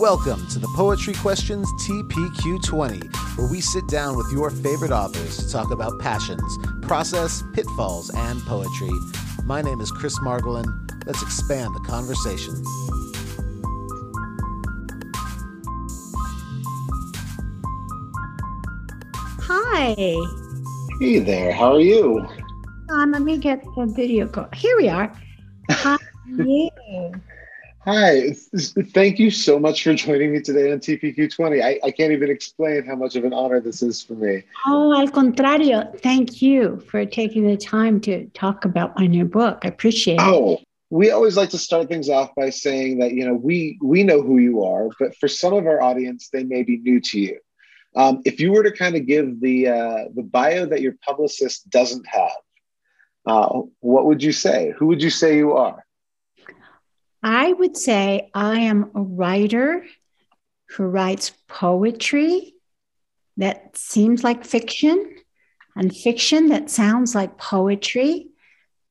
Welcome to the Poetry Questions TPQ20, where we sit down with your favorite authors to talk about passions, process, pitfalls, and poetry. My name is Chris Margolin. Let's expand the conversation. Hi. Hey there, how are you? Um, let me get the video go. Here we are. Hi. you? Hi, thank you so much for joining me today on TPQ20. I, I can't even explain how much of an honor this is for me. Oh, al contrario. Thank you for taking the time to talk about my new book. I appreciate it. Oh, we always like to start things off by saying that, you know, we we know who you are, but for some of our audience, they may be new to you. Um, if you were to kind of give the uh, the bio that your publicist doesn't have, uh, what would you say? Who would you say you are? I would say I am a writer who writes poetry that seems like fiction and fiction that sounds like poetry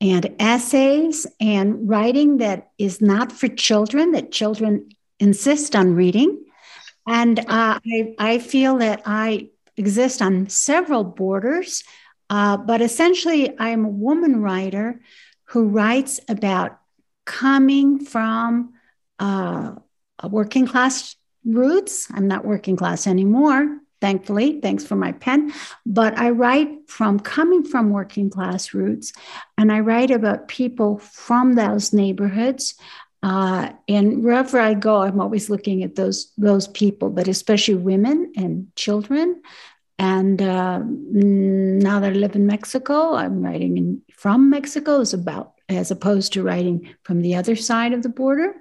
and essays and writing that is not for children, that children insist on reading. And uh, I, I feel that I exist on several borders, uh, but essentially, I'm a woman writer who writes about coming from uh, working class roots. I'm not working class anymore, thankfully. Thanks for my pen. But I write from coming from working class roots, and I write about people from those neighborhoods. Uh, and wherever I go, I'm always looking at those those people, but especially women and children. And uh, now that I live in Mexico, I'm writing in, from Mexico. It's about as opposed to writing from the other side of the border.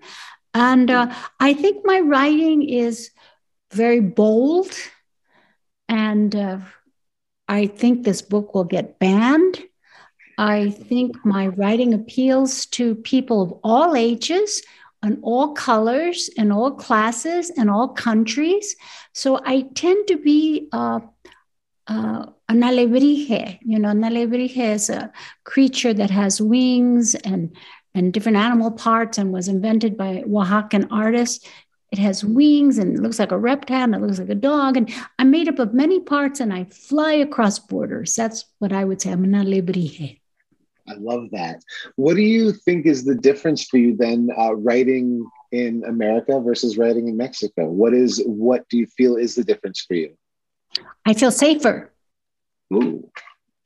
And uh, I think my writing is very bold. And uh, I think this book will get banned. I think my writing appeals to people of all ages and all colors and all classes and all countries. So I tend to be uh, uh, an alebrije. You know, an alebrije is a creature that has wings and and different animal parts and was invented by Oaxacan artists. It has wings and it looks like a reptile and it looks like a dog. And I'm made up of many parts and I fly across borders. That's what I would say. I'm an alebrije. I love that. What do you think is the difference for you then, uh, writing in America versus writing in Mexico? What is what do you feel is the difference for you? I feel safer. Ooh.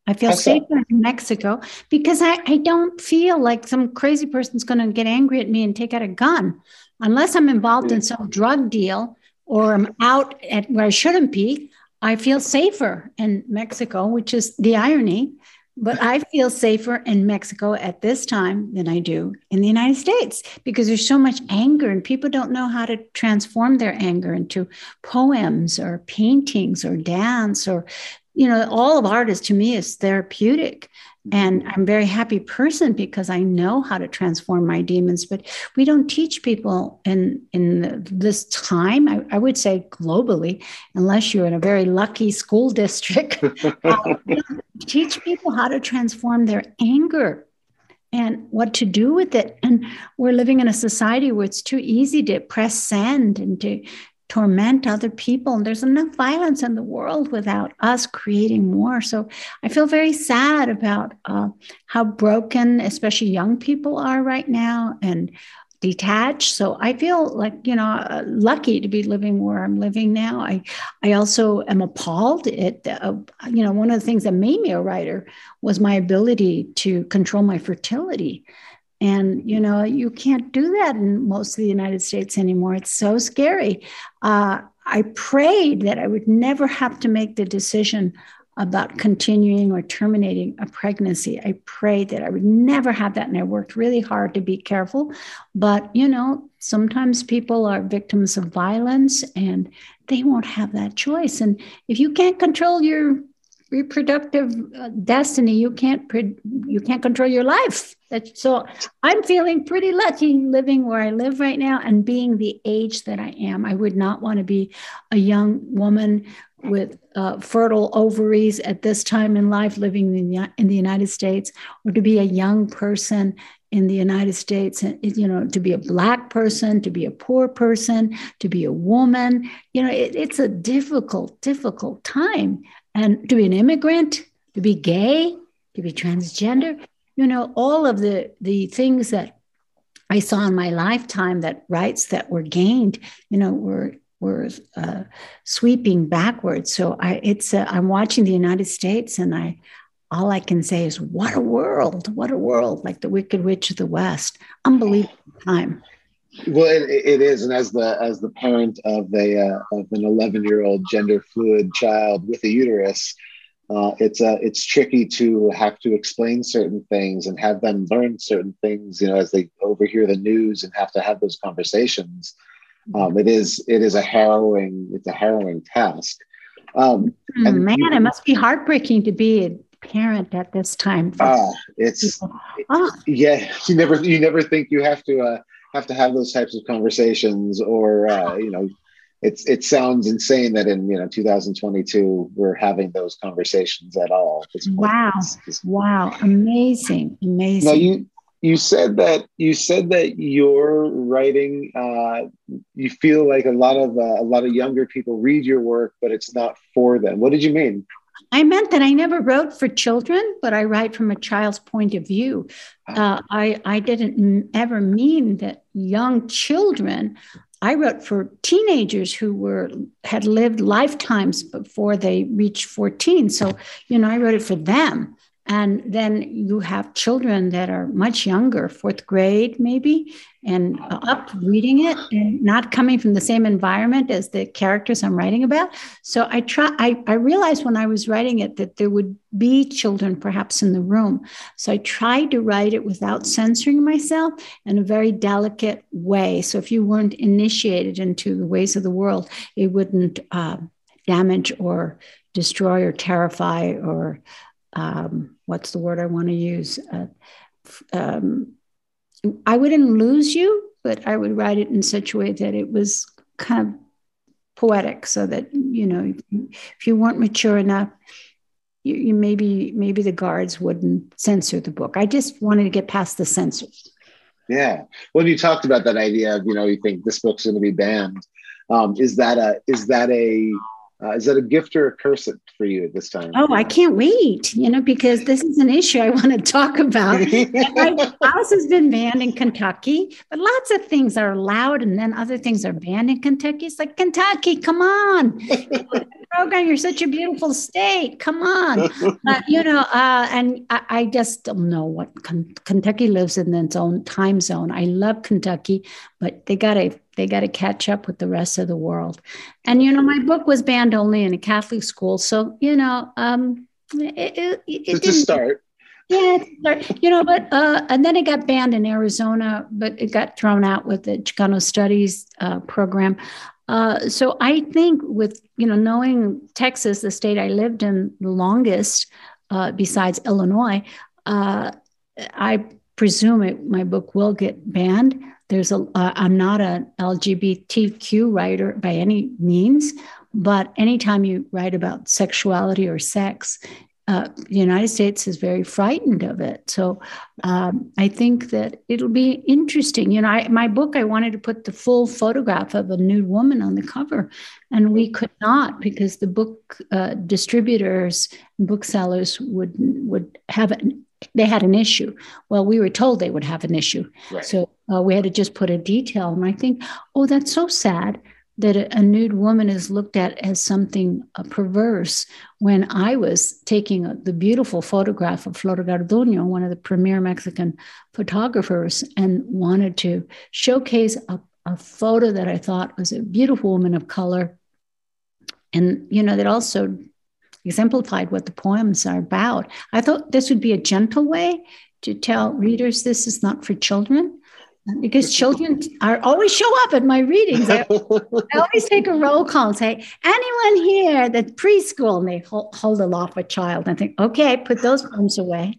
I feel safer that? in Mexico because I, I don't feel like some crazy person's going to get angry at me and take out a gun unless I'm involved in some drug deal or I'm out at where I shouldn't be. I feel safer in Mexico, which is the irony. But I feel safer in Mexico at this time than I do in the United States because there's so much anger and people don't know how to transform their anger into poems or paintings or dance or you know all of art is to me is therapeutic. And i'm a very happy person because i know how to transform my demons. But we don't teach people in in this time i, I would say globally unless you're in a very lucky school district uh, teach people how to transform their anger and what to do with it. And we're living in a society where it's too easy to press send and to torment other people. And there's enough violence in the world without us creating more. So I feel very sad about uh, how broken, especially young people are right now and detached. So I feel like, you know, uh, lucky to be living where I'm living now. I, I also am appalled at, uh, you know, one of the things that made me a writer was my ability to control my fertility. And, you know, you can't do that in most of the United States anymore. It's so scary. Uh, I prayed that I would never have to make the decision about continuing or terminating a pregnancy. I prayed that I would never have that. And I worked really hard to be careful. But, you know, sometimes people are victims of violence and they won't have that choice. And if you can't control your reproductive uh, destiny you can't pre- you can't control your life. So i'm feeling pretty lucky living where i live right now and being the age that i am. I would not want to be a young woman with uh, fertile ovaries at this time in life living in the, in the united states or to be a young person in the United States, you know, to be a black person, to be a poor person, to be a woman, you know, it, it's a difficult, difficult time. And to be an immigrant, to be gay, to be transgender, you know, all of the the things that I saw in my lifetime that rights that were gained, you know, were were uh, sweeping backwards. So I, it's uh, I'm watching the United States, and I all I can say is, what a world! What a world! Like the Wicked Witch of the West, unbelievable time. Well, it, it is, and as the as the parent of a uh, of an 11 year old gender fluid child with a uterus, uh, it's uh, it's tricky to have to explain certain things and have them learn certain things. You know, as they overhear the news and have to have those conversations. Um, it is it is a harrowing it's a harrowing task. Um, hmm, and man, you, it must be heartbreaking to be a parent at this time. Ah, it's ah. yeah. You never you never think you have to uh, have to have those types of conversations, or uh, you know, it's it sounds insane that in you know 2022 we're having those conversations at all. Wow! It's, it's, wow! Amazing! Amazing. Now you you said that you said that your writing uh, you feel like a lot of uh, a lot of younger people read your work but it's not for them what did you mean i meant that i never wrote for children but i write from a child's point of view uh, I, I didn't ever mean that young children I wrote for teenagers who were had lived lifetimes before they reached 14. So, you know, I wrote it for them. And then you have children that are much younger, fourth grade maybe, and up reading it and not coming from the same environment as the characters I'm writing about. So I try I, I realized when I was writing it that there would be children perhaps in the room. So I tried to write it without censoring myself in a very delicate way. So if you weren't initiated into the ways of the world, it wouldn't uh, damage or destroy or terrify or um, what's the word I want to use? Uh, um, I wouldn't lose you, but I would write it in such a way that it was kind of poetic, so that you know, if you weren't mature enough, you, you maybe maybe the guards wouldn't censor the book. I just wanted to get past the censors. Yeah. Well, you talked about that idea of you know you think this book's going to be banned. Um, is that a is that a uh, is that a gift or a curse for you at this time? Oh, I can't wait, you know, because this is an issue I want to talk about. my house has been banned in Kentucky, but lots of things are allowed and then other things are banned in Kentucky. It's like, Kentucky, come on. program, you're such a beautiful state. Come on. You know, uh, and I, I, just don't know what Kentucky lives in its own time zone. I love Kentucky, but they got to they got to catch up with the rest of the world. And you know, my book was banned only in a Catholic school, so you know, um, it, it, it it's a start. Yeah, you know, but uh, and then it got banned in Arizona, but it got thrown out with the Chicano Studies uh, program. Uh, so I think with you know knowing Texas, the state I lived in the longest, uh, besides Illinois, uh, I presume it, my book will get banned there's a uh, i'm not an lgbtq writer by any means but anytime you write about sexuality or sex uh, the united states is very frightened of it. So um, i think that it'll be interesting. You know I, my book i wanted to put the full photograph of a nude woman on the cover and we could not because the book uh, distributors and booksellers would would have an they had an issue. Well, we were told they would have an issue. Right. So uh, we had to just put a detail. And I think, oh, that's so sad that a, a nude woman is looked at as something uh, perverse when I was taking a, the beautiful photograph of Flor Garduño, one of the premier Mexican photographers, and wanted to showcase a, a photo that I thought was a beautiful woman of color. And, you know, that also exemplified what the poems are about. I thought this would be a gentle way to tell readers this is not for children because children are always show up at my readings. I, I, always take a roll call and say, anyone here that preschool, and they hold, hold aloft a child and think, okay, put those poems away.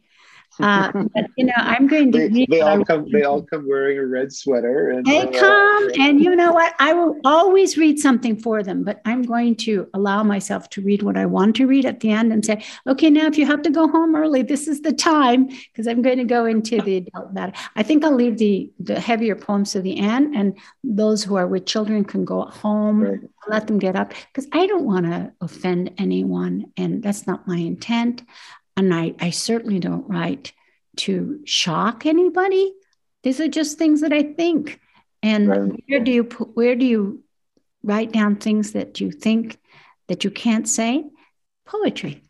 Uh, but you know, I'm going to. They, they all come. They all come wearing a red sweater. And, they uh, come, and you know what? I will always read something for them, but I'm going to allow myself to read what I want to read at the end and say, okay, now if you have to go home early, this is the time because I'm going to go into the adult matter. I think I'll leave the the heavier poems to the end, and those who are with children can go home. Right. Let them get up because I don't want to offend anyone, and that's not my intent and I, I certainly don't write to shock anybody. These are just things that I think. And right. where do you put, where do you write down things that you think that you can't say? Poetry.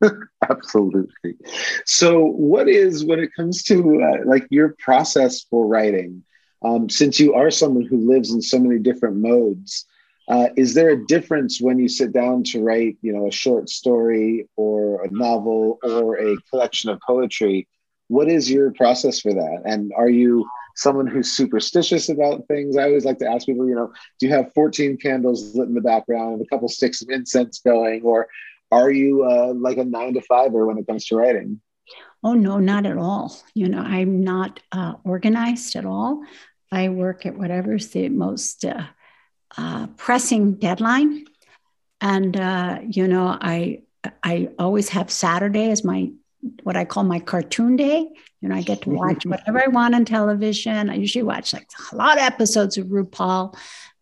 Absolutely. So, what is when it comes to uh, like your process for writing? Um, since you are someone who lives in so many different modes, uh, is there a difference when you sit down to write, you know, a short story or a novel or a collection of poetry? What is your process for that? And are you someone who's superstitious about things? I always like to ask people, you know, do you have 14 candles lit in the background and a couple sticks of incense going, or are you uh, like a nine to fiver when it comes to writing? Oh no, not at all. You know, I'm not uh, organized at all. I work at whatever's the most uh, uh, pressing deadline, and uh, you know, I I always have Saturday as my what I call my cartoon day. You know, I get to watch whatever I want on television. I usually watch like a lot of episodes of RuPaul,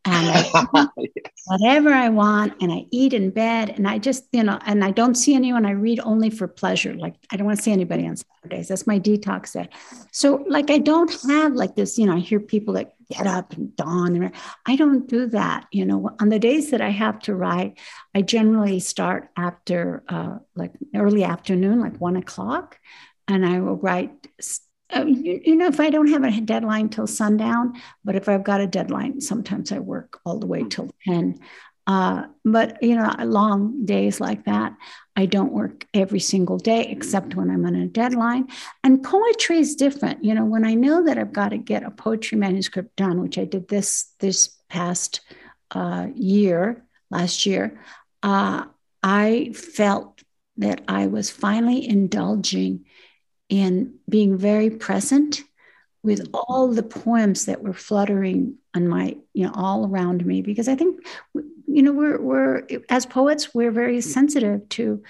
and I whatever I want, and I eat in bed, and I just, you know, and I don't see anyone. I read only for pleasure. Like I don't want to see anybody on Saturdays. That's my detox day. So, like, I don't have like this. You know, I hear people that get up and dawn. And I don't do that. You know, on the days that I have to write, I generally start after uh, like early afternoon, like one o'clock, and I will write uh, you, you, know, if I don't have a deadline till sundown, but if I've got a deadline, sometimes I work all the way hmm. till 10. Uh, but, you know, long days like that, I don't work every single day except when I'm on a deadline. And poetry is different. You know, when I know that I've got to get a poetry manuscript done, which I did this this past uh, year, last year, uh, I felt that I was finally indulging in being very present with all the poems that were fluttering on my you know all around me because i think you know we're we're as poets we're very sensitive to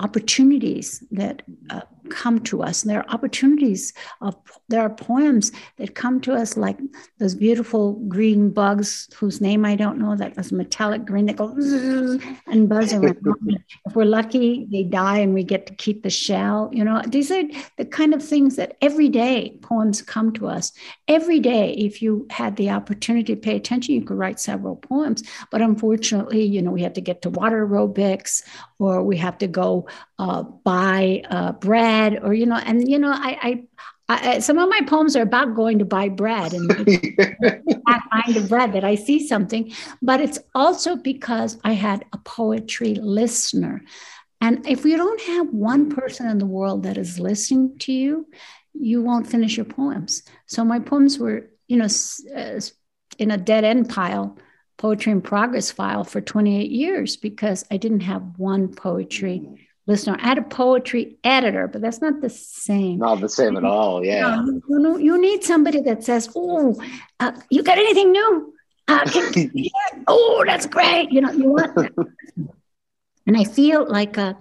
opportunities that uh, come to us. And there are opportunities of there are poems that come to us like those beautiful green bugs whose name I don't know, that was metallic green that go and buzz around. if we're lucky, they die and we get to keep the shell. You know, these are the kind of things that every day poems come to us. Every day, if you had the opportunity to pay attention, you could write several poems. But unfortunately, you know, we have to get to water aerobics or we have to go uh, buy uh, bread or you know and you know I, I, I, some of my poems are about going to buy bread and that kind of bread that I see something, but it's also because I had a poetry listener. And if you don't have one person in the world that is listening to you, you won't finish your poems. So my poems were, you know, uh, in a dead end pile, poetry in progress file for 28 years because I didn't have one poetry listener. I had a poetry editor, but that's not the same. Not the same at all. Yeah. You, know, you need somebody that says, "Oh, uh, you got anything new? Uh, can, oh, that's great." You know, you want. And I feel like uh,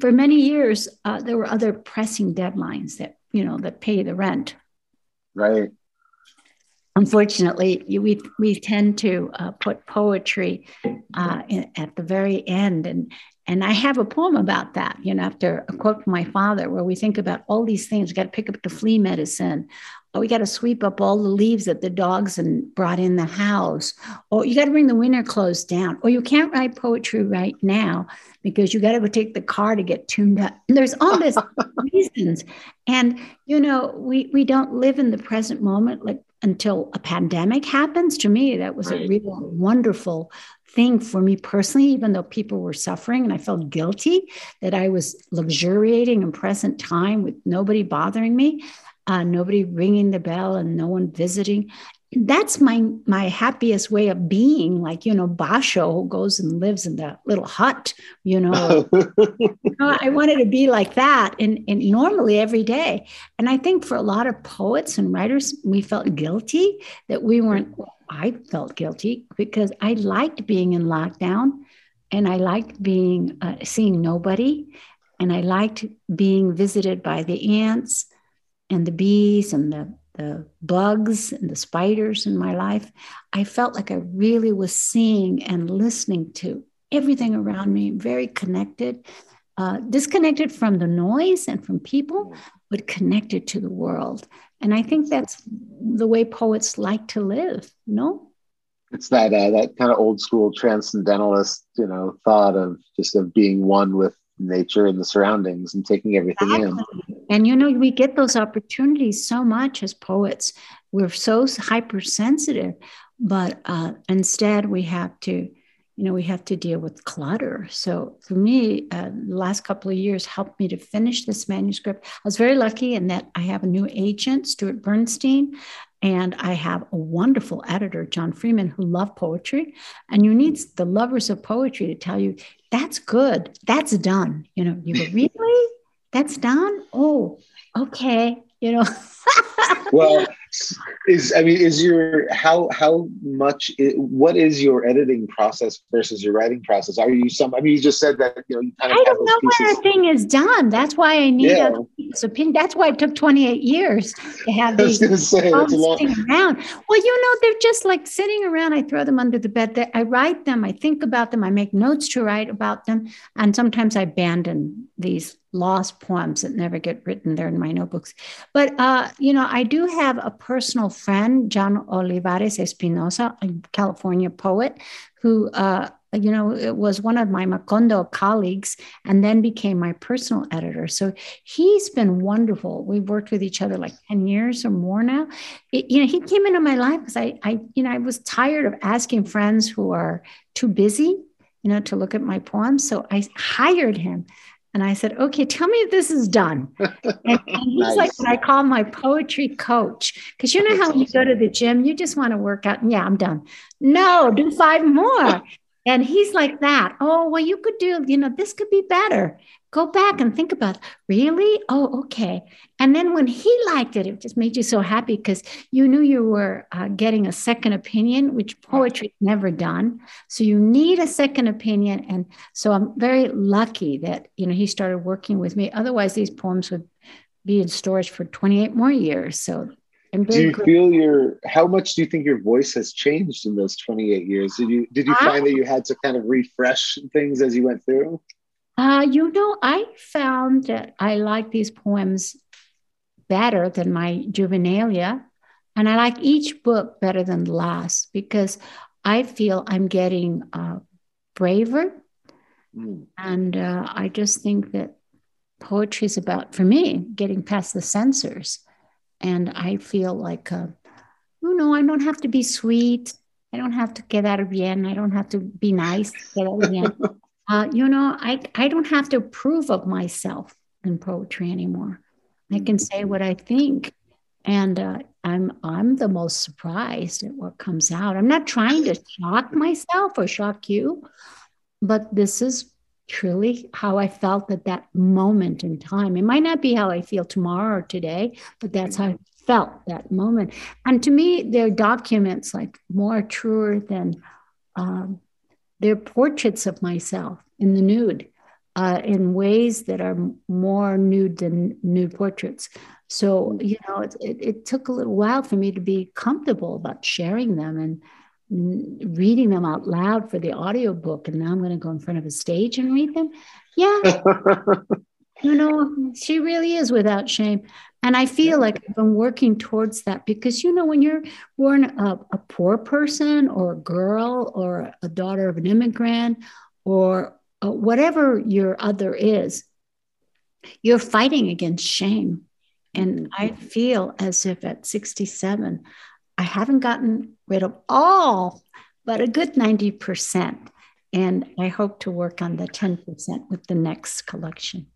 for many years uh, there were other pressing deadlines that you know that pay the rent. Right. Unfortunately, we we tend to uh, put poetry uh, at the very end, and and I have a poem about that, you know, after a quote from my father, where we think about all these things. Got to pick up the flea medicine. Oh, we got to sweep up all the leaves that the dogs and brought in the house. Or you got to bring the winter clothes down. Or you can't write poetry right now because you got to go take the car to get tuned up. And there's all these reasons. And, you know, we, we don't live in the present moment like until a pandemic happens. To me, that was right. a real wonderful thing for me personally, even though people were suffering and I felt guilty that I was luxuriating in present time with nobody bothering me, uh, nobody ringing the bell, and no one visiting. that's my my happiest way of being like you know basho who goes and lives in the little hut you know, you know i wanted to be like that and, and normally every day. And i think for a lot of poets and writers we felt guilty that we weren't i felt guilty because i liked being in lockdown and i liked being uh, seeing nobody. And i liked being visited by the ants and the bees and the the bugs and the spiders in my life, I felt like I really was seeing and listening to everything around me, very connected, uh, disconnected from the noise and from people, but connected to the world. And I think that's the way poets like to live, no? It's that uh, that kind of old school transcendentalist, you know, thought of just of being one with nature and the surroundings and taking everything exactly. in. And you know, we get those opportunities so much as poets. We're so hypersensitive, but uh, instead we have to, you know, we have to deal with clutter. So for me, uh, the last couple of years helped me to finish this manuscript. I was very lucky in that I have a new agent, Stuart Bernstein, and I have a wonderful editor, John Freeman, who love poetry. And you need the lovers of poetry to tell you that's good. That's done. You know, you go, really? That's done? Oh, okay. You know. well, is I mean, is your how how much what is your editing process versus your writing process? Are you some? I mean, you just said that you know you kind of. I don't know when a thing is done. That's why I need yeah. a opinion. That's why it took twenty eight years to have these say, sitting around. Well, you know, they're just like sitting around. I throw them under the bed. I write them. I think about them. I make notes to write about them, and sometimes I abandon these lost poems that never get written. They're in my notebooks. But, uh, you know, I do have a personal friend, John Olivares Espinoza, a California poet, who, uh, you know, was one of my Macondo colleagues and then became my personal editor. So he's been wonderful. We've worked with each other like 10 years or more now. It, you know, he came into my life because I, I, you know, I was tired of asking friends who are too busy, you know, to look at my poems. So I hired him and I said, okay, tell me if this is done. And, and he's nice. like what I call my poetry coach. Because you know how you go to the gym, you just want to work out. And yeah, I'm done. No, do five more. And he's like that. Oh, well, you could do, you know, this could be better. Go back and think about really? Oh okay. And then when he liked it it just made you so happy because you knew you were uh, getting a second opinion which poetry never done. So you need a second opinion. And so i'm very lucky that you know he started working with me. Otherwise these poems would be in storage for 28 more years. So do you feel your how much do you think your voice has changed in those 28 years did you did you find that you had to kind of refresh things as you went through uh, you know, I found that I like these poems better than my juvenilia. And I like each book better than the last because I feel I'm getting uh, braver. Mm. And uh, I just think that poetry is about, for me, getting past the censors. And I feel like, uh, you know, I don't have to be sweet. I don't have to get out of bien. I don't have to be nice. Get out of bien. uh, you know, I, I don't have to prove of myself in poetry anymore. I can say what I think. And uh, I'm I'm the most surprised at what comes out. I'm not trying to shock myself or shock you, but this is truly how I felt at that moment in time. It might not be how I feel tomorrow or today, but that's how I felt that moment. And to me, they're documents like more truer than um, they're portraits of myself in the nude uh, in ways that are more nude than nude portraits. So, you know, it, it, it, took a little while for me to be comfortable about sharing them and reading them out loud for the audiobook. And now I'm going to go in front of a stage and read them. Yeah. you know, she really is without shame. And I feel like I've been working towards that because, you know, when you're born a, a poor person or a girl or a daughter of an immigrant or uh, whatever your other is, you're fighting against shame. And I feel as if at 67, I haven't gotten rid of all, but a good 90%. And I hope to work on the 10% with the next collection.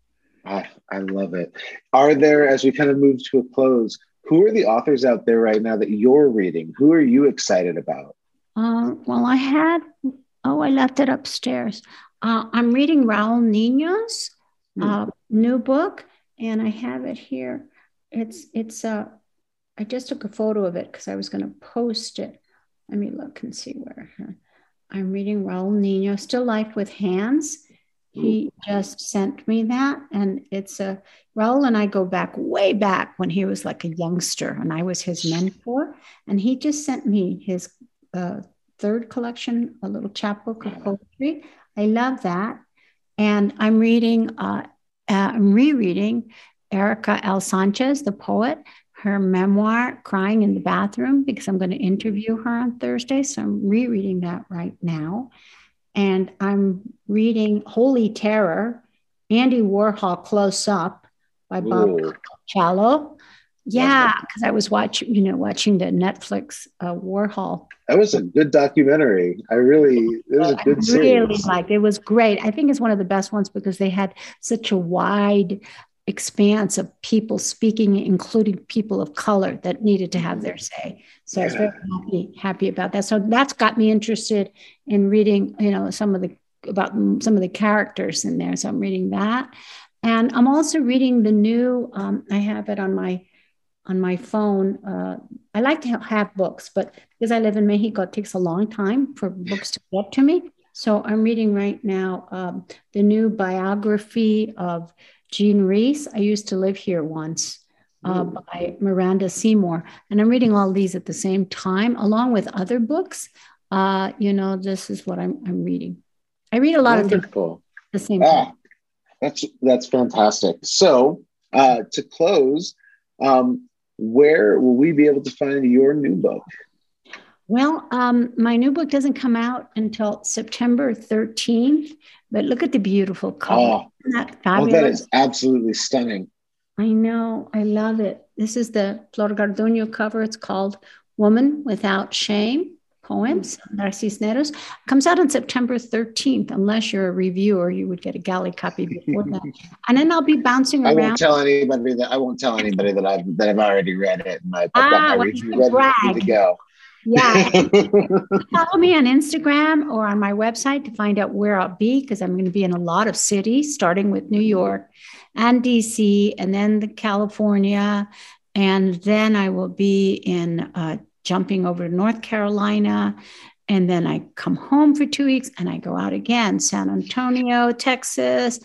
I, I love it. Are there, as we kind of move to a close, who are the authors out there right now that you're reading? Who are you excited about? Uh, well, I had, oh, I left it upstairs. Uh, I'm reading Raul Nino's uh, new book, and I have it here. It's, it's, uh, I just took a photo of it because I was going to post it. Let me look and see where. I'm reading Raul Nino, Still Life with Hands. He just sent me that, and it's a Raul and I go back way back when he was like a youngster, and I was his mentor. And he just sent me his uh, third collection, a little chapbook of poetry. I love that, and I'm reading. Uh, uh, I'm rereading Erika L. Sanchez, the poet, her memoir, Crying in the Bathroom, because I'm going to interview her on Thursday. So I'm rereading that right now. And I'm reading Holy Terror, Andy Warhol Close Up by Bob Colacello. Yeah, because I was watching, you know, watching the Netflix uh, Warhol. That was a good documentary. I really, it was a good I really series. liked it. was great. I think it's one of the best ones because they had such a wide expanse of people speaking, including people of color that needed to have their say. So yeah. I was very happy, happy about that. So that's got me interested in reading, you know, some of the about some of the characters in there. So I'm reading that, and I'm also reading the new. Um, I have it on my on my phone. Uh, I like to have books, but because I live in Mexico, it takes a long time for books to get up to me. So I'm reading right now um, the new biography of Jean Rhys. I used to live here once. Uh, by Miranda Seymour. And I'm reading all these at the same time, along with other books. Uh, you know, this is what I'm, I'm reading. I read a lot Wonderful. of the same time. Ah, that's that's fantastic. So uh, to close, um, where will we be able to find your new book? Well, um, my new book doesn't come out until September 13th, but look at the beautiful cover. Oh, that fabulous? Oh, that is absolutely stunning. I know. I love it. This is the Flor Garduño cover. It's called Woman Without Shame Poems, Sandra Cisneros. Comes out on September 13th. Unless you're a reviewer, you would get a galley copy before that. And then I'll be bouncing around. I won't tell anybody that I won't tell anybody that I've that I've already read it. And I've ah, got my review ready to go. Yeah. Follow me on Instagram or on my website to find out where I'll be because I'm going to be in a lot of cities, starting with New York and DC, and then the California. And then I will be in uh, jumping over to North Carolina. And then I come home for two weeks and I go out again, San Antonio, Texas.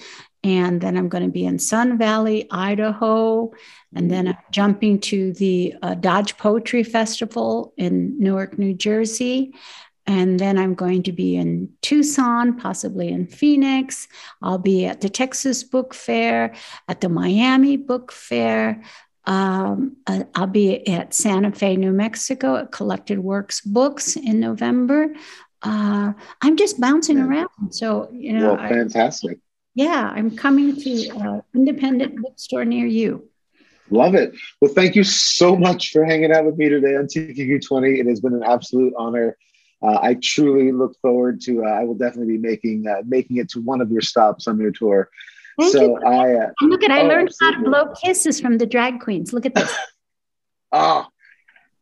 And then I'm going to be in Sun Valley, Idaho. And then I'm jumping to the uh, Dodge Poetry Festival in Newark, New Jersey. And then I'm going to be in Tucson, possibly in Phoenix. I'll be at the Texas Book Fair, at the Miami Book Fair. Um, uh, I'll be at Santa Fe, New Mexico at Collected Works Books in November. Uh, I'm just bouncing yeah. around. So, you know, well, fantastic. I, yeah, I'm coming to an independent bookstore near you. Love it. Well, thank you so much for hanging out with me today on TPQ 20. It has been an absolute honor. Uh, I truly look forward to. Uh, I will definitely be making uh, making it to one of your stops on your tour. Thank so you. I uh, look at. I oh, learned absolutely. how to blow kisses from the drag queens. Look at this. Ah,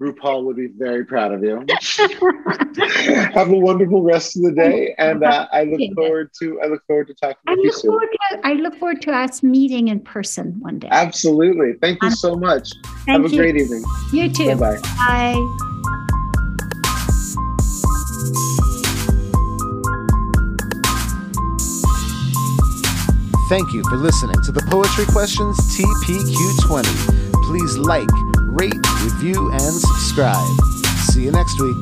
RuPaul would be very proud of you. Have a wonderful rest of the day, and uh, I look forward to I look forward to talking I with you soon. To, I look forward to us meeting in person one day. Absolutely. Thank you so much. Have a you. great evening. You too. Bye-bye. Bye. Thank you for listening to the Poetry Questions TPQ20. Please like rate, review, and subscribe. See you next week.